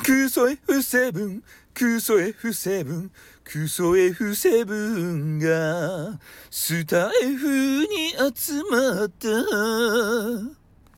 クソ F7 クソ F7 クソ F7 がスタ F フに集まった